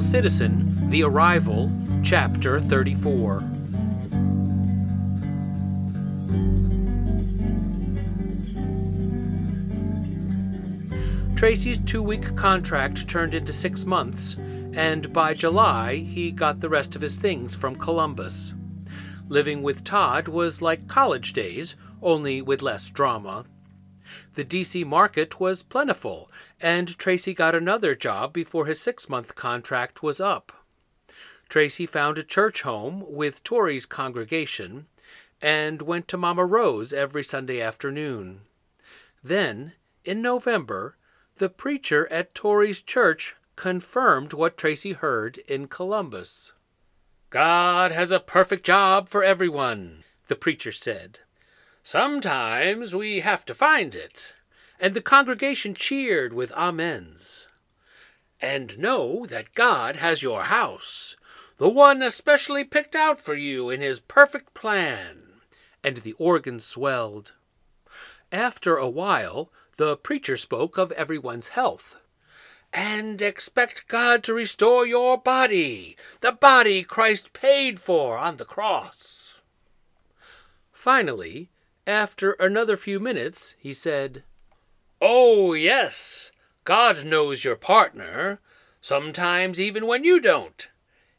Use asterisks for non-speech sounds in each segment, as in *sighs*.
Citizen The Arrival, Chapter 34. Tracy's two week contract turned into six months, and by July he got the rest of his things from Columbus. Living with Todd was like college days, only with less drama. The DC market was plentiful, and Tracy got another job before his six month contract was up. Tracy found a church home with Tori's congregation and went to Mama Rose every Sunday afternoon. Then, in November, the preacher at Tori's church confirmed what Tracy heard in Columbus. God has a perfect job for everyone, the preacher said. Sometimes we have to find it. And the congregation cheered with amens. And know that God has your house, the one especially picked out for you in his perfect plan. And the organ swelled. After a while, the preacher spoke of everyone's health. And expect God to restore your body, the body Christ paid for on the cross. Finally, after another few minutes, he said, Oh, yes, God knows your partner, sometimes even when you don't.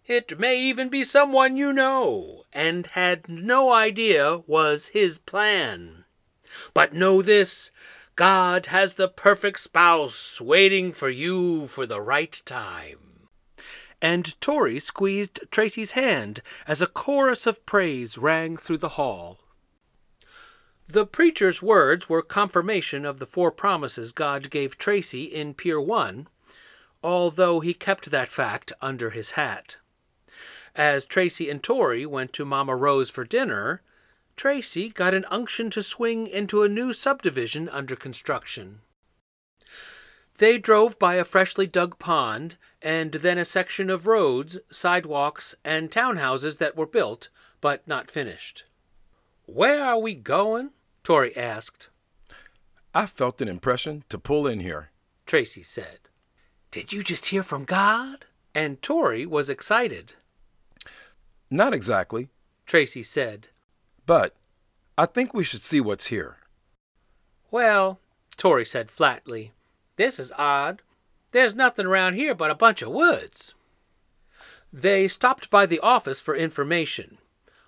It may even be someone you know and had no idea was his plan. But know this God has the perfect spouse waiting for you for the right time. And Tori squeezed Tracy's hand as a chorus of praise rang through the hall. The preacher's words were confirmation of the four promises God gave Tracy in Pier 1, although he kept that fact under his hat. As Tracy and Tori went to Mama Rose for dinner, Tracy got an unction to swing into a new subdivision under construction. They drove by a freshly dug pond and then a section of roads, sidewalks, and townhouses that were built but not finished. Where are we going? Tori asked. I felt an impression to pull in here, Tracy said. Did you just hear from God? And Tori was excited. Not exactly, Tracy said. But I think we should see what's here. Well, Tori said flatly, this is odd. There's nothing around here but a bunch of woods. They stopped by the office for information.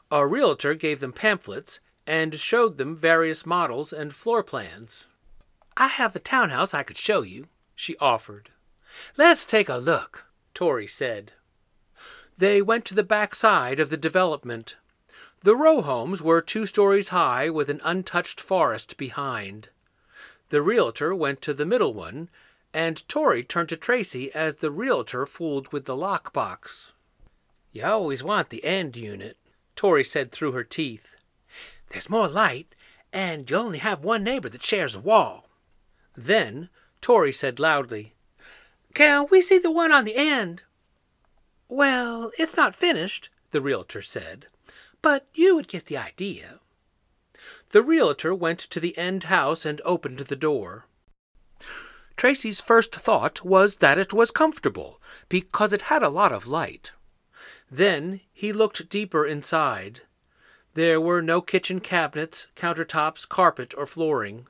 A realtor gave them pamphlets and showed them various models and floor plans. I have a townhouse I could show you, she offered. Let's take a look, Tori said. They went to the back side of the development. The row homes were two stories high with an untouched forest behind. The realtor went to the middle one, and Tori turned to Tracy as the realtor fooled with the lockbox. You always want the end unit, Tori said through her teeth. There's more light, and you only have one neighbor that shares a wall. Then Tori said loudly, Can we see the one on the end? Well, it's not finished, the realtor said but you would get the idea. The realtor went to the end house and opened the door. Tracy's first thought was that it was comfortable, because it had a lot of light. Then he looked deeper inside. There were no kitchen cabinets, countertops, carpet, or flooring.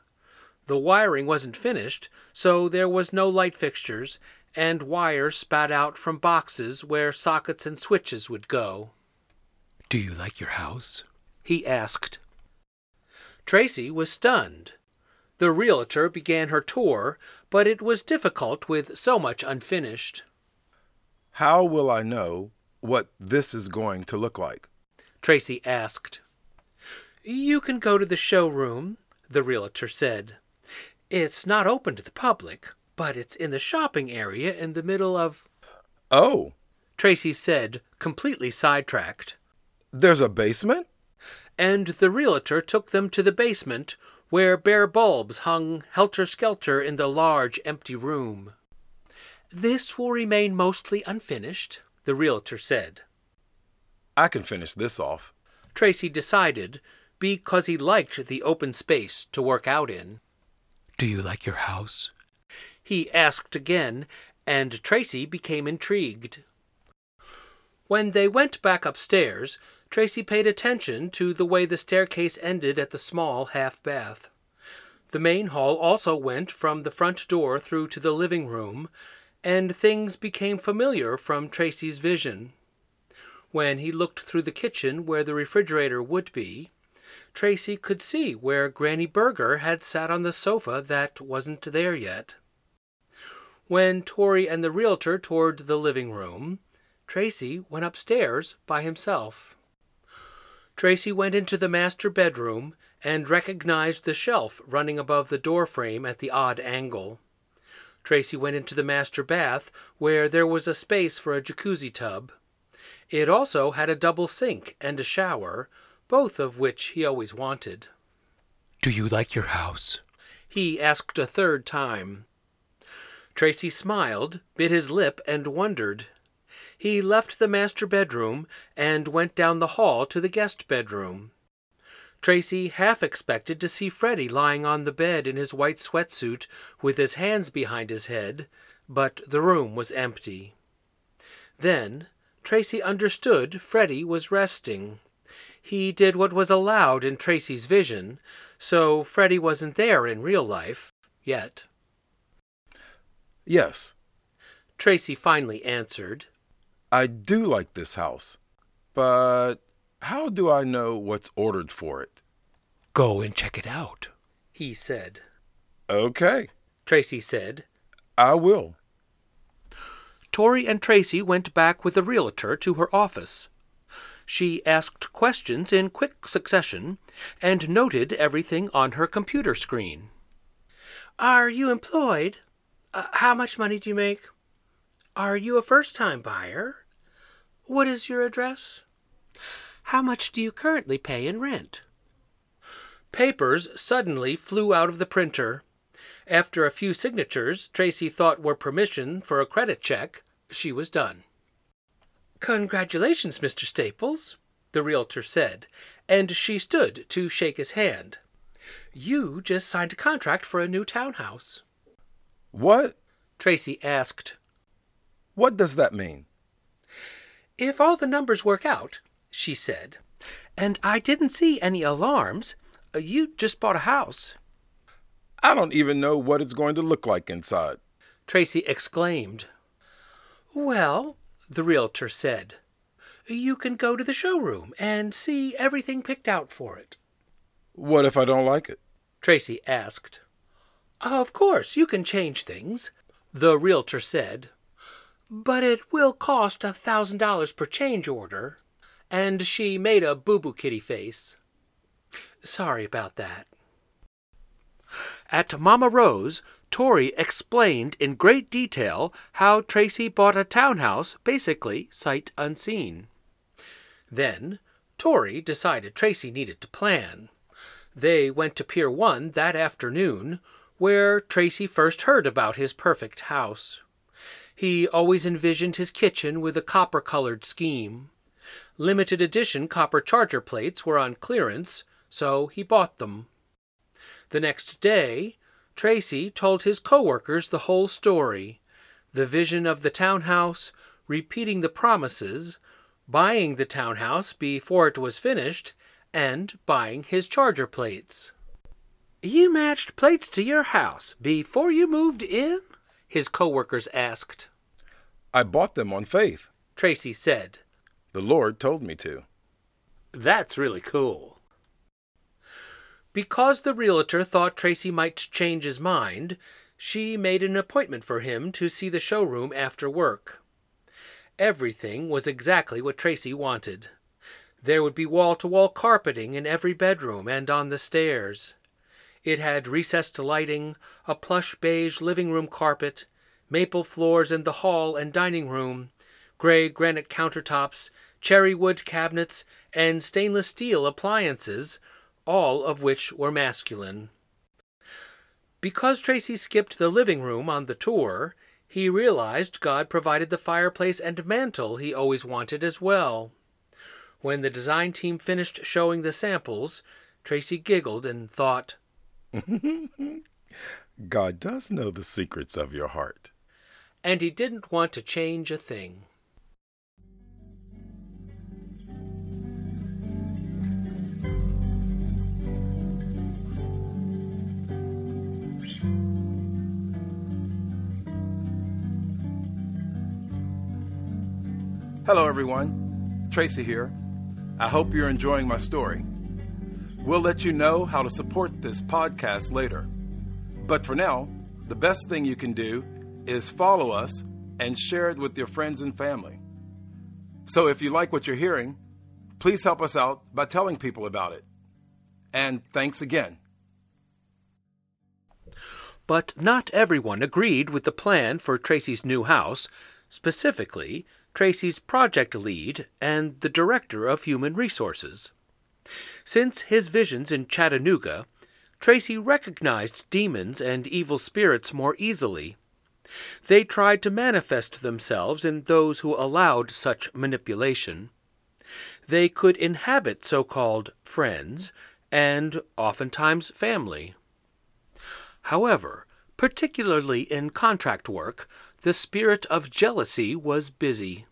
The wiring wasn't finished, so there was no light fixtures, and wire spat out from boxes where sockets and switches would go. Do you like your house? he asked. Tracy was stunned. The realtor began her tour, but it was difficult with so much unfinished. How will I know what this is going to look like? Tracy asked. You can go to the showroom, the realtor said. It's not open to the public, but it's in the shopping area in the middle of. Oh, Tracy said, completely sidetracked. There's a basement? And the realtor took them to the basement, where bare bulbs hung helter skelter in the large empty room. This will remain mostly unfinished, the realtor said. I can finish this off, Tracy decided, because he liked the open space to work out in. Do you like your house? He asked again, and Tracy became intrigued. When they went back upstairs, Tracy paid attention to the way the staircase ended at the small half bath. The main hall also went from the front door through to the living room, and things became familiar from Tracy's vision. When he looked through the kitchen where the refrigerator would be, Tracy could see where Granny Berger had sat on the sofa that wasn't there yet. When Tori and the realtor toured the living room, Tracy went upstairs by himself. Tracy went into the master bedroom and recognized the shelf running above the door frame at the odd angle. Tracy went into the master bath, where there was a space for a jacuzzi tub. It also had a double sink and a shower, both of which he always wanted. Do you like your house? He asked a third time. Tracy smiled, bit his lip, and wondered. He left the master bedroom and went down the hall to the guest bedroom. Tracy half expected to see Freddie lying on the bed in his white sweatsuit with his hands behind his head, but the room was empty. Then Tracy understood Freddie was resting. He did what was allowed in Tracy's vision, so Freddie wasn't there in real life, yet. Yes, Tracy finally answered. I do like this house, but how do I know what's ordered for it? Go and check it out. He said. Okay, Tracy said. I will. Tori and Tracy went back with the realtor to her office. She asked questions in quick succession and noted everything on her computer screen. Are you employed? Uh, how much money do you make? Are you a first time buyer? What is your address? How much do you currently pay in rent? Papers suddenly flew out of the printer. After a few signatures Tracy thought were permission for a credit check, she was done. Congratulations, Mr. Staples, the realtor said, and she stood to shake his hand. You just signed a contract for a new townhouse. What? Tracy asked. What does that mean? If all the numbers work out, she said, and I didn't see any alarms, you just bought a house. I don't even know what it's going to look like inside. Tracy exclaimed. Well, the realtor said, you can go to the showroom and see everything picked out for it. What if I don't like it? Tracy asked. Of course, you can change things, the realtor said, but it will cost a thousand dollars per change order. And she made a boo boo kitty face. Sorry about that. At Mama Rose, Tori explained in great detail how Tracy bought a townhouse basically sight unseen. Then Tori decided Tracy needed to plan. They went to Pier 1 that afternoon, where Tracy first heard about his perfect house. He always envisioned his kitchen with a copper colored scheme. Limited edition copper charger plates were on clearance, so he bought them. The next day, Tracy told his coworkers the whole story the vision of the townhouse, repeating the promises, buying the townhouse before it was finished, and buying his charger plates. You matched plates to your house before you moved in? His coworkers asked. I bought them on faith. Tracy said. The Lord told me to. That's really cool. Because the realtor thought Tracy might change his mind, she made an appointment for him to see the showroom after work. Everything was exactly what Tracy wanted. There would be wall to wall carpeting in every bedroom and on the stairs. It had recessed lighting, a plush beige living room carpet, maple floors in the hall and dining room, gray granite countertops, cherry wood cabinets, and stainless steel appliances, all of which were masculine. Because Tracy skipped the living room on the tour, he realized God provided the fireplace and mantel he always wanted as well. When the design team finished showing the samples, Tracy giggled and thought, *laughs* God does know the secrets of your heart. and he didn't want to change a thing. Hello, everyone. Tracy here. I hope you're enjoying my story. We'll let you know how to support this podcast later. But for now, the best thing you can do is follow us and share it with your friends and family. So if you like what you're hearing, please help us out by telling people about it. And thanks again. But not everyone agreed with the plan for Tracy's new house, specifically Tracy's project lead and the director of human resources. Since his visions in Chattanooga, Tracy recognized demons and evil spirits more easily. They tried to manifest themselves in those who allowed such manipulation. They could inhabit so called friends and oftentimes family. However, particularly in contract work, the spirit of jealousy was busy.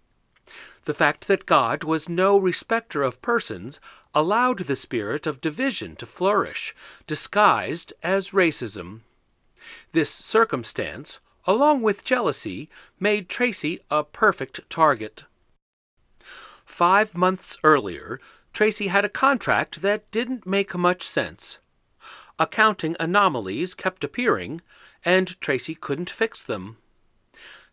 The fact that God was no respecter of persons allowed the spirit of division to flourish, disguised as racism. This circumstance, along with jealousy, made Tracy a perfect target. Five months earlier, Tracy had a contract that didn't make much sense. Accounting anomalies kept appearing, and Tracy couldn't fix them.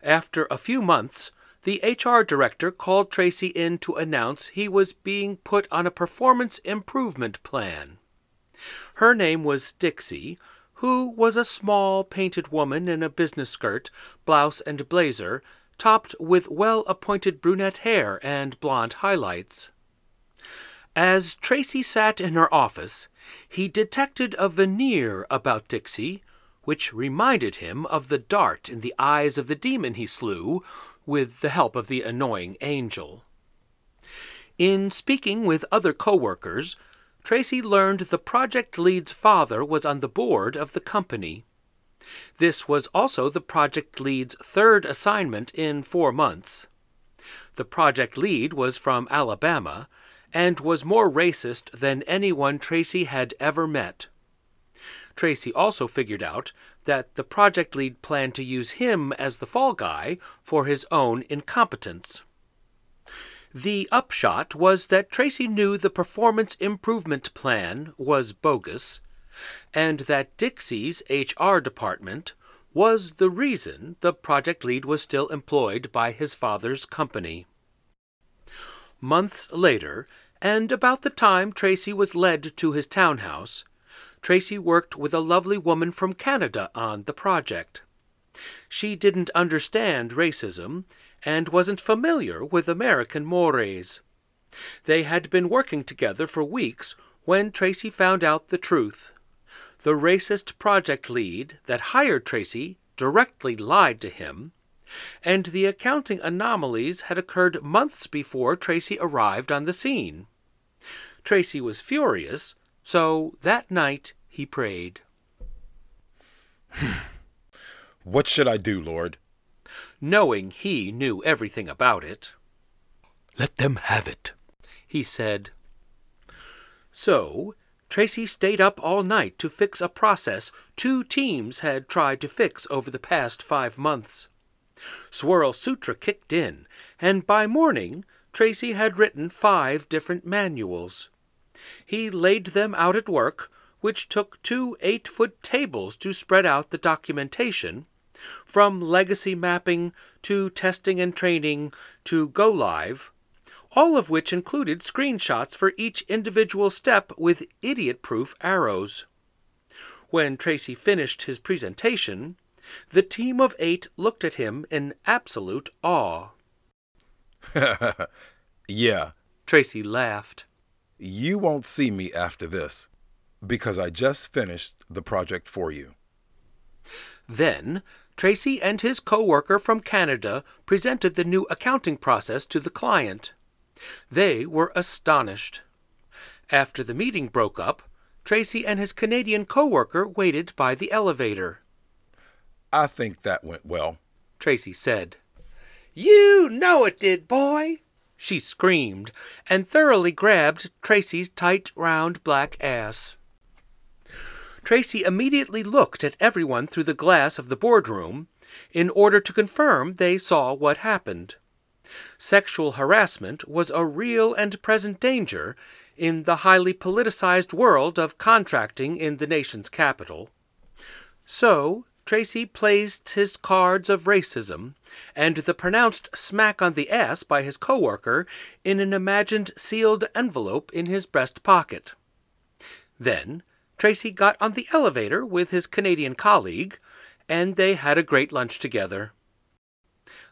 After a few months, the HR director called Tracy in to announce he was being put on a performance improvement plan. Her name was Dixie, who was a small painted woman in a business skirt, blouse, and blazer, topped with well appointed brunette hair and blonde highlights. As Tracy sat in her office, he detected a veneer about Dixie which reminded him of the dart in the eyes of the demon he slew with the help of the annoying angel. In speaking with other coworkers, Tracy learned the project lead's father was on the board of the company. This was also the project lead's third assignment in four months. The project lead was from Alabama and was more racist than anyone Tracy had ever met. Tracy also figured out that the project lead planned to use him as the fall guy for his own incompetence. The upshot was that Tracy knew the performance improvement plan was bogus, and that Dixie's HR department was the reason the project lead was still employed by his father's company. Months later, and about the time Tracy was led to his townhouse, Tracy worked with a lovely woman from Canada on the project. She didn't understand racism and wasn't familiar with American mores. They had been working together for weeks when Tracy found out the truth. The racist project lead that hired Tracy directly lied to him, and the accounting anomalies had occurred months before Tracy arrived on the scene. Tracy was furious so that night he prayed. *sighs* what should I do, Lord? Knowing he knew everything about it. Let them have it, he said. So, Tracy stayed up all night to fix a process two teams had tried to fix over the past five months. Swirl Sutra kicked in, and by morning, Tracy had written five different manuals. He laid them out at work, which took two eight foot tables to spread out the documentation, from legacy mapping to testing and training to go live, all of which included screenshots for each individual step with idiot proof arrows. When Tracy finished his presentation, the team of eight looked at him in absolute awe. *laughs* yeah. Tracy laughed. You won't see me after this because I just finished the project for you. Then, Tracy and his coworker from Canada presented the new accounting process to the client. They were astonished. After the meeting broke up, Tracy and his Canadian coworker waited by the elevator. I think that went well, Tracy said. You know it did, boy, she screamed, and thoroughly grabbed Tracy's tight, round black ass. Tracy immediately looked at everyone through the glass of the boardroom in order to confirm they saw what happened. Sexual harassment was a real and present danger in the highly politicized world of contracting in the nation's capital. So, Tracy placed his cards of racism and the pronounced smack on the ass by his coworker in an imagined sealed envelope in his breast pocket. Then Tracy got on the elevator with his Canadian colleague, and they had a great lunch together.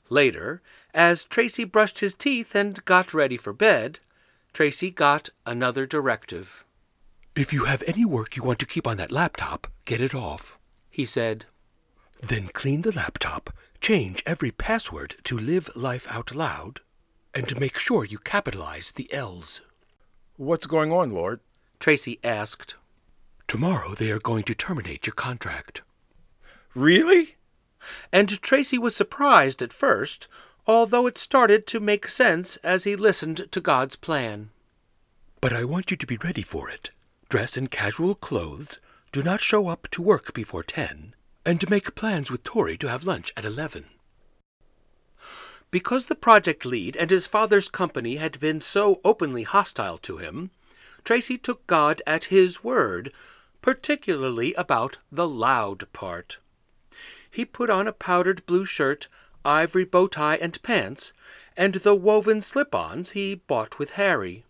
Later, as Tracy brushed his teeth and got ready for bed, Tracy got another directive. If you have any work you want to keep on that laptop, get it off, he said. Then clean the laptop, change every password to live life out loud, and make sure you capitalize the L's. What's going on, Lord? Tracy asked. Tomorrow they are going to terminate your contract. Really? And Tracy was surprised at first, although it started to make sense as he listened to God's plan. But I want you to be ready for it. Dress in casual clothes, do not show up to work before ten, and to make plans with Tori to have lunch at eleven. Because the project lead and his father's company had been so openly hostile to him, Tracy took God at his word, particularly about the loud part. He put on a powdered blue shirt, ivory bow tie and pants, and the woven slip ons he bought with Harry.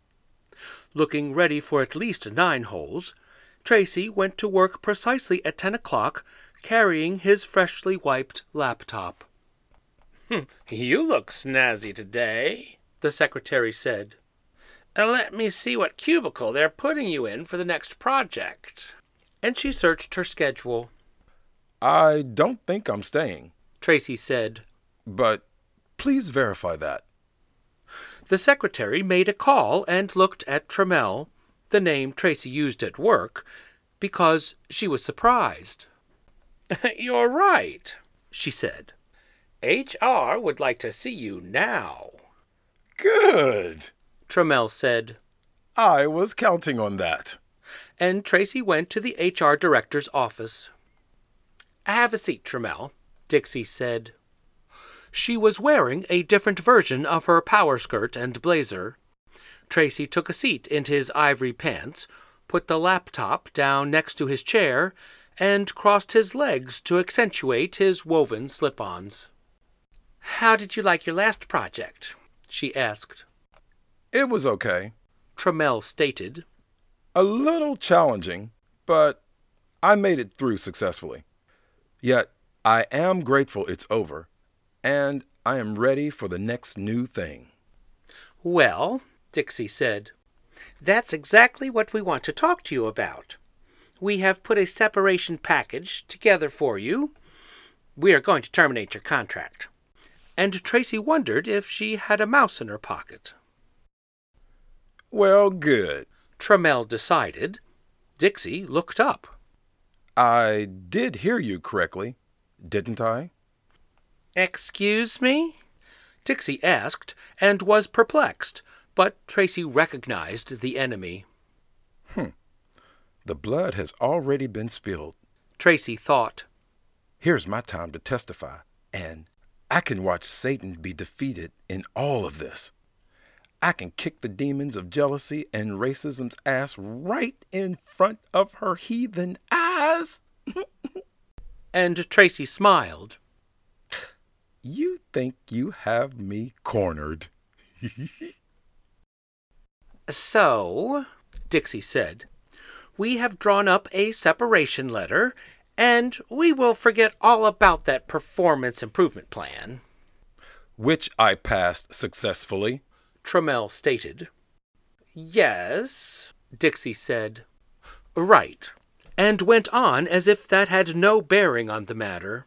Looking ready for at least nine holes, Tracy went to work precisely at ten o'clock, carrying his freshly wiped laptop. Hmm, you look snazzy today, the secretary said. Uh, let me see what cubicle they're putting you in for the next project. And she searched her schedule. I don't think I'm staying, Tracy said. But please verify that. The secretary made a call and looked at Trammell, the name Tracy used at work, because she was surprised. *laughs* You're right, she said. HR would like to see you now. Good, Trammell said. I was counting on that. And Tracy went to the HR director's office. Have a seat, Trammell, Dixie said. She was wearing a different version of her power skirt and blazer. Tracy took a seat in his ivory pants, put the laptop down next to his chair, and crossed his legs to accentuate his woven slip ons. How did you like your last project? she asked. It was okay, Trammell stated. A little challenging, but I made it through successfully. Yet I am grateful it's over, and I am ready for the next new thing. Well, Dixie said, that's exactly what we want to talk to you about. We have put a separation package together for you. We are going to terminate your contract. And Tracy wondered if she had a mouse in her pocket. Well, good. Trammell decided. Dixie looked up. I did hear you correctly, didn't I? Excuse me? Dixie asked, and was perplexed, but Tracy recognized the enemy. The blood has already been spilled. Tracy thought. Here's my time to testify, and I can watch Satan be defeated in all of this. I can kick the demons of jealousy and racism's ass right in front of her heathen eyes. *laughs* and Tracy smiled. You think you have me cornered. *laughs* so, Dixie said, we have drawn up a separation letter, and we will forget all about that performance improvement plan. Which I passed successfully, Trammell stated. Yes, Dixie said. Right, and went on as if that had no bearing on the matter.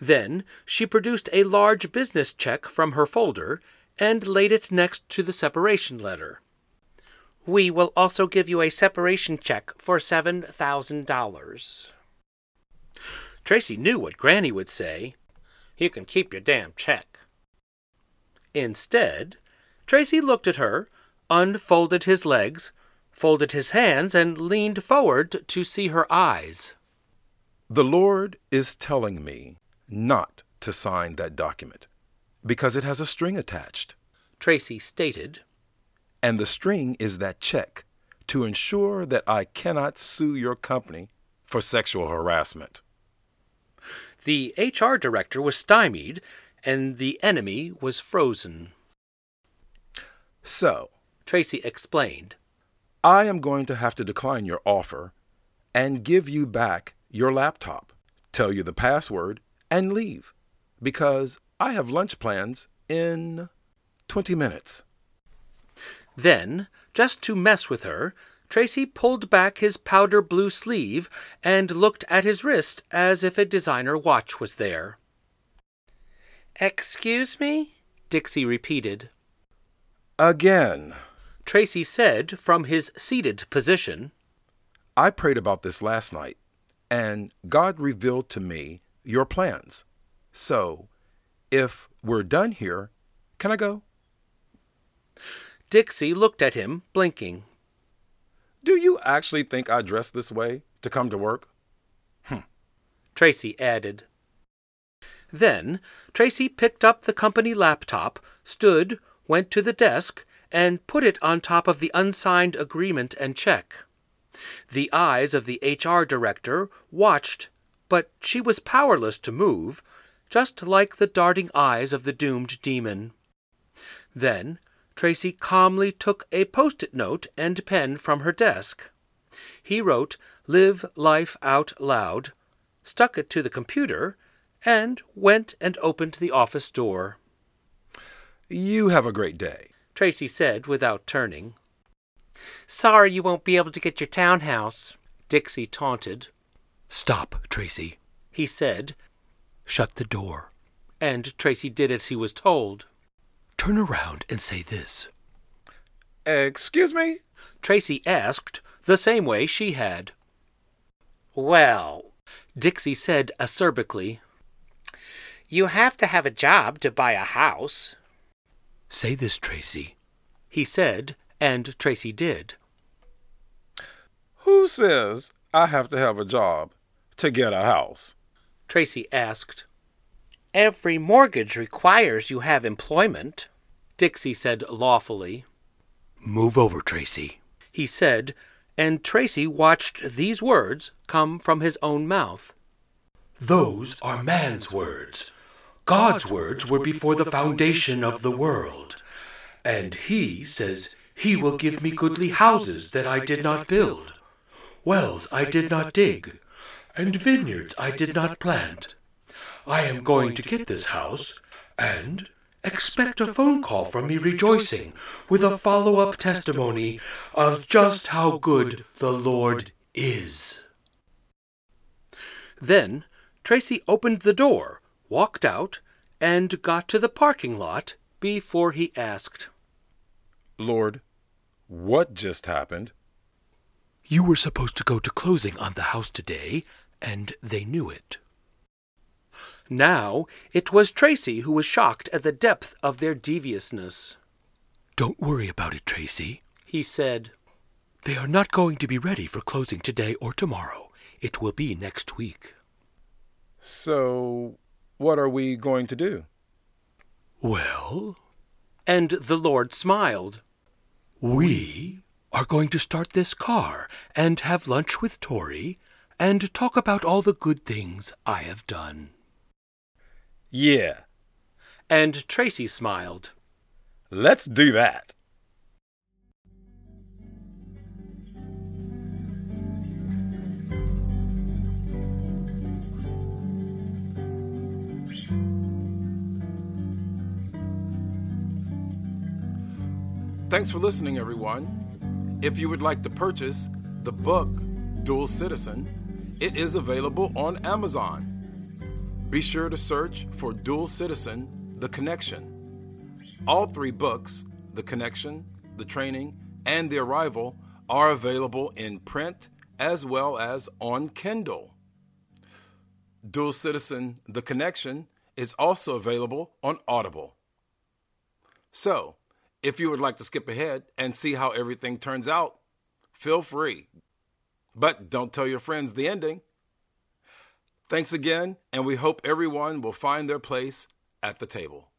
Then she produced a large business check from her folder and laid it next to the separation letter. We will also give you a separation check for $7,000. Tracy knew what Granny would say. You can keep your damn check. Instead, Tracy looked at her, unfolded his legs, folded his hands, and leaned forward to see her eyes. The Lord is telling me not to sign that document because it has a string attached. Tracy stated. And the string is that check to ensure that I cannot sue your company for sexual harassment. The HR director was stymied, and the enemy was frozen. So, Tracy explained, I am going to have to decline your offer and give you back your laptop, tell you the password, and leave because I have lunch plans in 20 minutes. Then, just to mess with her, Tracy pulled back his powder blue sleeve and looked at his wrist as if a designer watch was there. Excuse me? Dixie repeated. Again. Tracy said from his seated position. I prayed about this last night, and God revealed to me your plans. So, if we're done here, can I go? Dixie looked at him, blinking. Do you actually think I dress this way to come to work? Hm. Tracy added. Then Tracy picked up the company laptop, stood, went to the desk, and put it on top of the unsigned agreement and check. The eyes of the HR director watched, but she was powerless to move, just like the darting eyes of the doomed demon. Then Tracy calmly took a post it note and pen from her desk. He wrote, Live Life Out Loud, stuck it to the computer, and went and opened the office door. You have a great day, Tracy said without turning. Sorry you won't be able to get your townhouse, Dixie taunted. Stop, Tracy, he said. Shut the door. And Tracy did as he was told. Turn around and say this. Excuse me? Tracy asked, the same way she had. Well, Dixie said acerbically, You have to have a job to buy a house. Say this, Tracy. He said, and Tracy did. Who says I have to have a job to get a house? Tracy asked. Every mortgage requires you have employment, Dixie said lawfully. Move over, Tracy, he said, and Tracy watched these words come from his own mouth. Those are man's words. God's words were before the foundation of the world. And he says, He will give me goodly houses that I did not build, wells I did not dig, and vineyards I did not plant. I am going to get this house, and expect a phone call from me rejoicing with a follow up testimony of just how good the Lord is. Then Tracy opened the door, walked out, and got to the parking lot before he asked, Lord, what just happened? You were supposed to go to closing on the house today, and they knew it. Now it was Tracy who was shocked at the depth of their deviousness. Don't worry about it, Tracy, he said. They are not going to be ready for closing today or tomorrow. It will be next week. So, what are we going to do? Well, and the Lord smiled. We are going to start this car and have lunch with Tori and talk about all the good things I have done. Yeah. And Tracy smiled. Let's do that. Thanks for listening, everyone. If you would like to purchase the book Dual Citizen, it is available on Amazon. Be sure to search for Dual Citizen The Connection. All three books, The Connection, The Training, and The Arrival, are available in print as well as on Kindle. Dual Citizen The Connection is also available on Audible. So, if you would like to skip ahead and see how everything turns out, feel free. But don't tell your friends the ending. Thanks again, and we hope everyone will find their place at the table.